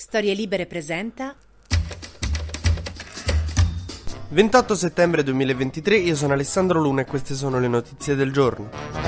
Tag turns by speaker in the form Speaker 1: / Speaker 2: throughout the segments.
Speaker 1: Storie Libere presenta
Speaker 2: 28 settembre 2023, io sono Alessandro Luna e queste sono le notizie del giorno.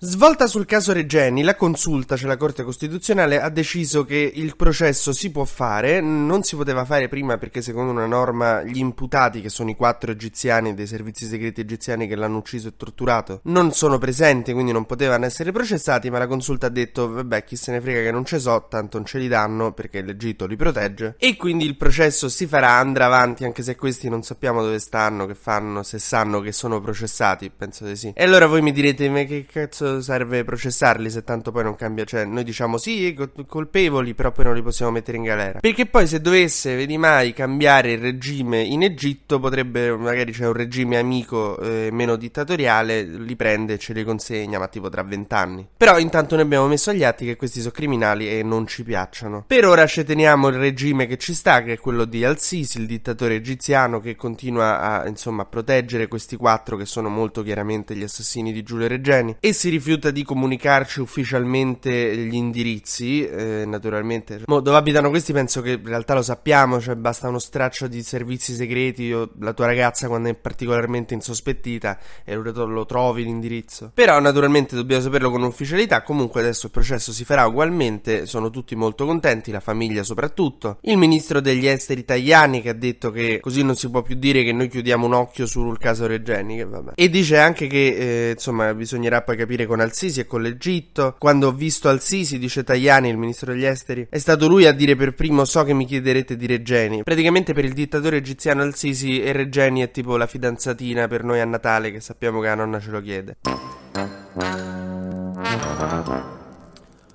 Speaker 2: Svolta sul caso Regeni, la consulta, cioè la Corte Costituzionale, ha deciso che il processo si può fare, non si poteva fare prima perché secondo una norma gli imputati, che sono i quattro egiziani dei servizi segreti egiziani che l'hanno ucciso e torturato, non sono presenti, quindi non potevano essere processati, ma la consulta ha detto, vabbè, chi se ne frega che non ce so, tanto non ce li danno perché l'Egitto li protegge, e quindi il processo si farà, andrà avanti, anche se questi non sappiamo dove stanno, che fanno, se sanno che sono processati, penso di sì. E allora voi mi direte, ma che cazzo serve processarli se tanto poi non cambia? Cioè, noi diciamo sì, colpevoli, però poi non li possiamo mettere in galera. Perché poi se dovesse, vedi mai, cambiare il regime in Egitto, potrebbe, magari c'è un regime amico eh, meno dittatoriale, li prende e ce li consegna, ma tipo tra vent'anni. Però intanto noi abbiamo messo agli atti che questi sono criminali e non ci piacciono. Per ora ci teniamo il regime che ci sta, che è quello di Al-Sisi, il dittatore egiziano che continua a, insomma, a proteggere questi quattro che sono molto chiaramente gli assassini di Giulio Regeni e si rifiuta di comunicarci ufficialmente gli indirizzi, eh, naturalmente. Mo, dove abitano questi penso che in realtà lo sappiamo, cioè basta uno straccio di servizi segreti o la tua ragazza quando è particolarmente insospettita e lo, trovi l'indirizzo. Però naturalmente dobbiamo saperlo con ufficialità, comunque adesso il processo si farà ugualmente, sono tutti molto contenti, la famiglia soprattutto. Il ministro degli esteri Tajani che ha detto che così non si può più dire che noi chiudiamo un occhio sul caso Regeni, che vabbè. E dice anche che eh, insomma bisognerà poi capire con Al-Sisi e con l'Egitto. Quando ho visto Al-Sisi, dice Tajani, il ministro degli esteri, è stato lui a dire per primo so che mi chiederete di Regeni. Praticamente per il dittatore egiziano Al-Sisi e Regeni è tipo la fidanzatina per noi a Natale che sappiamo che la nonna ce lo chiede.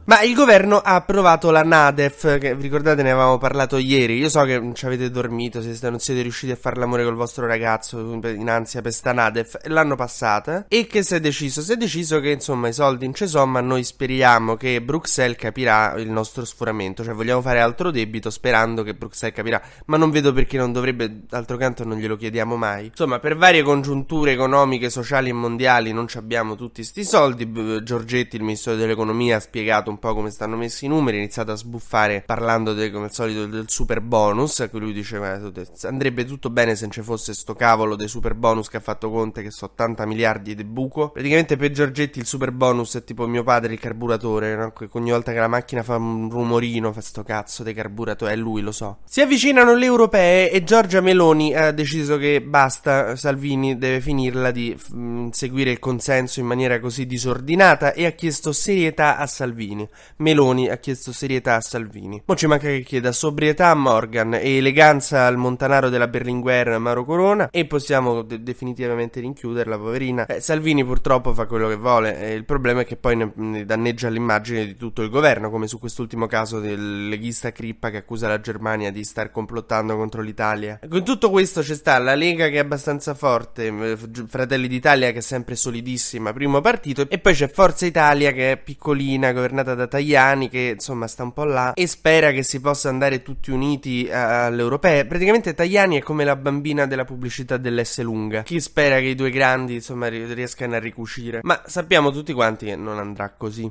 Speaker 2: Ma il governo ha approvato la NADEF, che ricordate ne avevamo parlato ieri. Io so che non ci avete dormito, se non siete riusciti a fare l'amore col vostro ragazzo in ansia per sta NADEF. L'hanno passata. E che si è deciso? Si è deciso che insomma i soldi in c'è ma noi speriamo che Bruxelles capirà il nostro sforamento. Cioè vogliamo fare altro debito sperando che Bruxelles capirà. Ma non vedo perché non dovrebbe, d'altro canto non glielo chiediamo mai. Insomma, per varie congiunture economiche, sociali e mondiali non abbiamo tutti sti soldi. Giorgetti, il ministro dell'economia, ha spiegato un po' come stanno messi i numeri, ha iniziato a sbuffare parlando de, come al solito del super bonus, a cui lui diceva andrebbe tutto bene se non ci fosse sto cavolo dei super bonus che ha fatto Conte che so 80 miliardi di buco. Praticamente per Giorgetti il super bonus è tipo mio padre il carburatore, no? ogni volta che la macchina fa un rumorino fa sto cazzo di carburatore, è lui lo so. Si avvicinano le europee e Giorgia Meloni ha deciso che basta, Salvini deve finirla di mm, seguire il consenso in maniera così disordinata e ha chiesto serietà a Salvini. Salvini. Meloni ha chiesto serietà a Salvini. Mo ci manca che chieda sobrietà a Morgan e eleganza al montanaro della Berlinguer Mauro Corona e possiamo de- definitivamente rinchiuderla, poverina. Eh, Salvini purtroppo fa quello che vuole e il problema è che poi ne, ne danneggia l'immagine di tutto il governo, come su quest'ultimo caso del leghista Crippa che accusa la Germania di star complottando contro l'Italia. Con tutto questo c'è sta la Lega che è abbastanza forte, eh, Fratelli d'Italia che è sempre solidissima, primo partito, e poi c'è Forza Italia che è piccolina, governata da Tajani che insomma sta un po' là e spera che si possa andare tutti uniti all'europea. Praticamente Tajani è come la bambina della pubblicità dell'S lunga. Chi spera che i due grandi insomma riescano a ricucire. Ma sappiamo tutti quanti che non andrà così.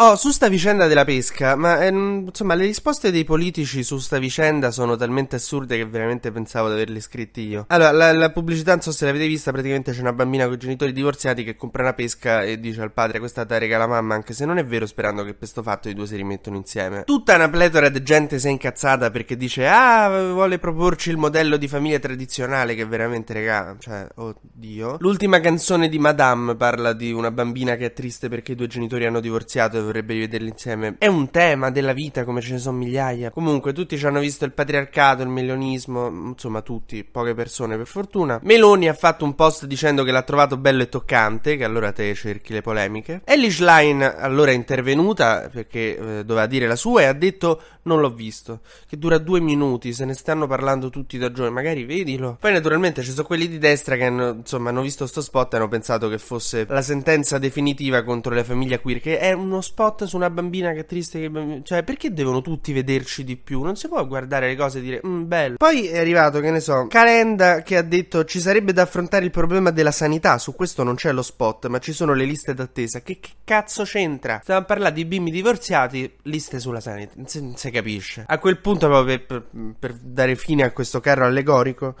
Speaker 2: Oh, su sta vicenda della pesca, ma ehm, insomma le risposte dei politici su sta vicenda sono talmente assurde che veramente pensavo di averle scritte io. Allora, la, la, pubblicità, non so se l'avete vista, praticamente c'è una bambina con i genitori divorziati che compra una pesca e dice al padre questa te regala la mamma, anche se non è vero, sperando che per questo fatto i due si rimettono insieme. Tutta una pletora di gente si è incazzata perché dice ah, vuole proporci il modello di famiglia tradizionale che veramente regala, cioè, oddio. L'ultima canzone di Madame parla di una bambina che è triste perché i due genitori hanno divorziato dovrebbe rivederli insieme. È un tema della vita, come ce ne sono migliaia. Comunque, tutti ci hanno visto il patriarcato, il milionismo, insomma, tutti, poche persone per fortuna. Meloni ha fatto un post dicendo che l'ha trovato bello e toccante, che allora te cerchi le polemiche. Ellie Schlein allora è intervenuta perché eh, doveva dire la sua e ha detto non l'ho visto, che dura due minuti, se ne stanno parlando tutti da giorni, magari vedilo. Poi naturalmente ci sono quelli di destra che hanno, insomma, hanno visto sto spot e hanno pensato che fosse la sentenza definitiva contro le famiglie queer, che è uno spot spot su una bambina che è triste, che... cioè perché devono tutti vederci di più? Non si può guardare le cose e dire, mm, bello. Poi è arrivato, che ne so, Calenda che ha detto ci sarebbe da affrontare il problema della sanità, su questo non c'è lo spot, ma ci sono le liste d'attesa. Che, che cazzo c'entra? Stiamo a parlare di bimbi divorziati, liste sulla sanità, non si, capisce. A quel punto, proprio per, per dare fine a questo carro allegorico,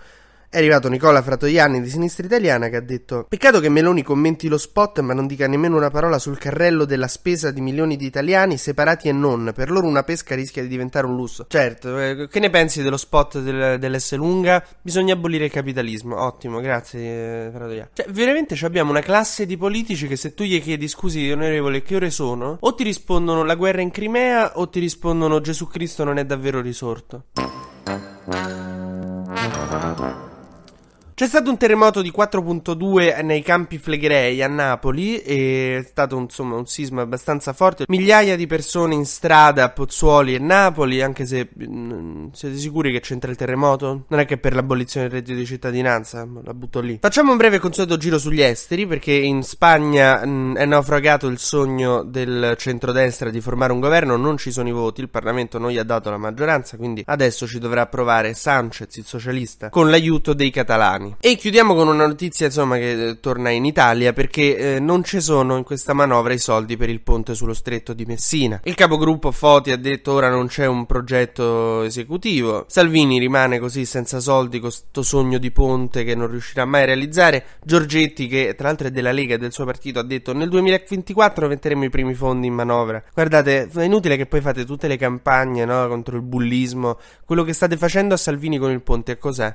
Speaker 2: è arrivato Nicola Fratoianni di Sinistra Italiana che ha detto Peccato che Meloni commenti lo spot ma non dica nemmeno una parola sul carrello della spesa di milioni di italiani separati e non. Per loro una pesca rischia di diventare un lusso. Certo, eh, che ne pensi dello spot del, dell'S lunga? Bisogna abolire il capitalismo. Ottimo, grazie eh, Fratoianni. Cioè, veramente abbiamo una classe di politici che se tu gli chiedi scusi onorevole che ore sono? O ti rispondono la guerra in Crimea o ti rispondono Gesù Cristo non è davvero risorto. C'è stato un terremoto di 4.2 nei campi Flegrei a Napoli è stato insomma un sisma abbastanza forte. Migliaia di persone in strada a Pozzuoli e Napoli, anche se mh, mm, siete sicuri che c'entra il terremoto? Non è che per l'abolizione del reddito di cittadinanza, la butto lì. Facciamo un breve consueto giro sugli esteri perché in Spagna mh, mm, è naufragato il sogno del centrodestra di formare un governo, non ci sono i voti, il Parlamento non gli ha dato la maggioranza, quindi adesso ci dovrà approvare Sanchez, il socialista, con l'aiuto dei catalani italiani. E chiudiamo con una notizia insomma che eh, torna in Italia perché eh, non ci sono in questa manovra i soldi per il ponte sullo stretto di Messina. Il capogruppo Foti ha detto ora non c'è un progetto esecutivo. Salvini rimane così senza soldi con questo sogno di ponte che non riuscirà mai a realizzare. Giorgetti che tra l'altro è della Lega e del suo partito ha detto nel 2024 metteremo i primi fondi in manovra. Guardate, è inutile che poi fate tutte le campagne no, contro il bullismo. Quello che state facendo a Salvini con il ponte cos'è?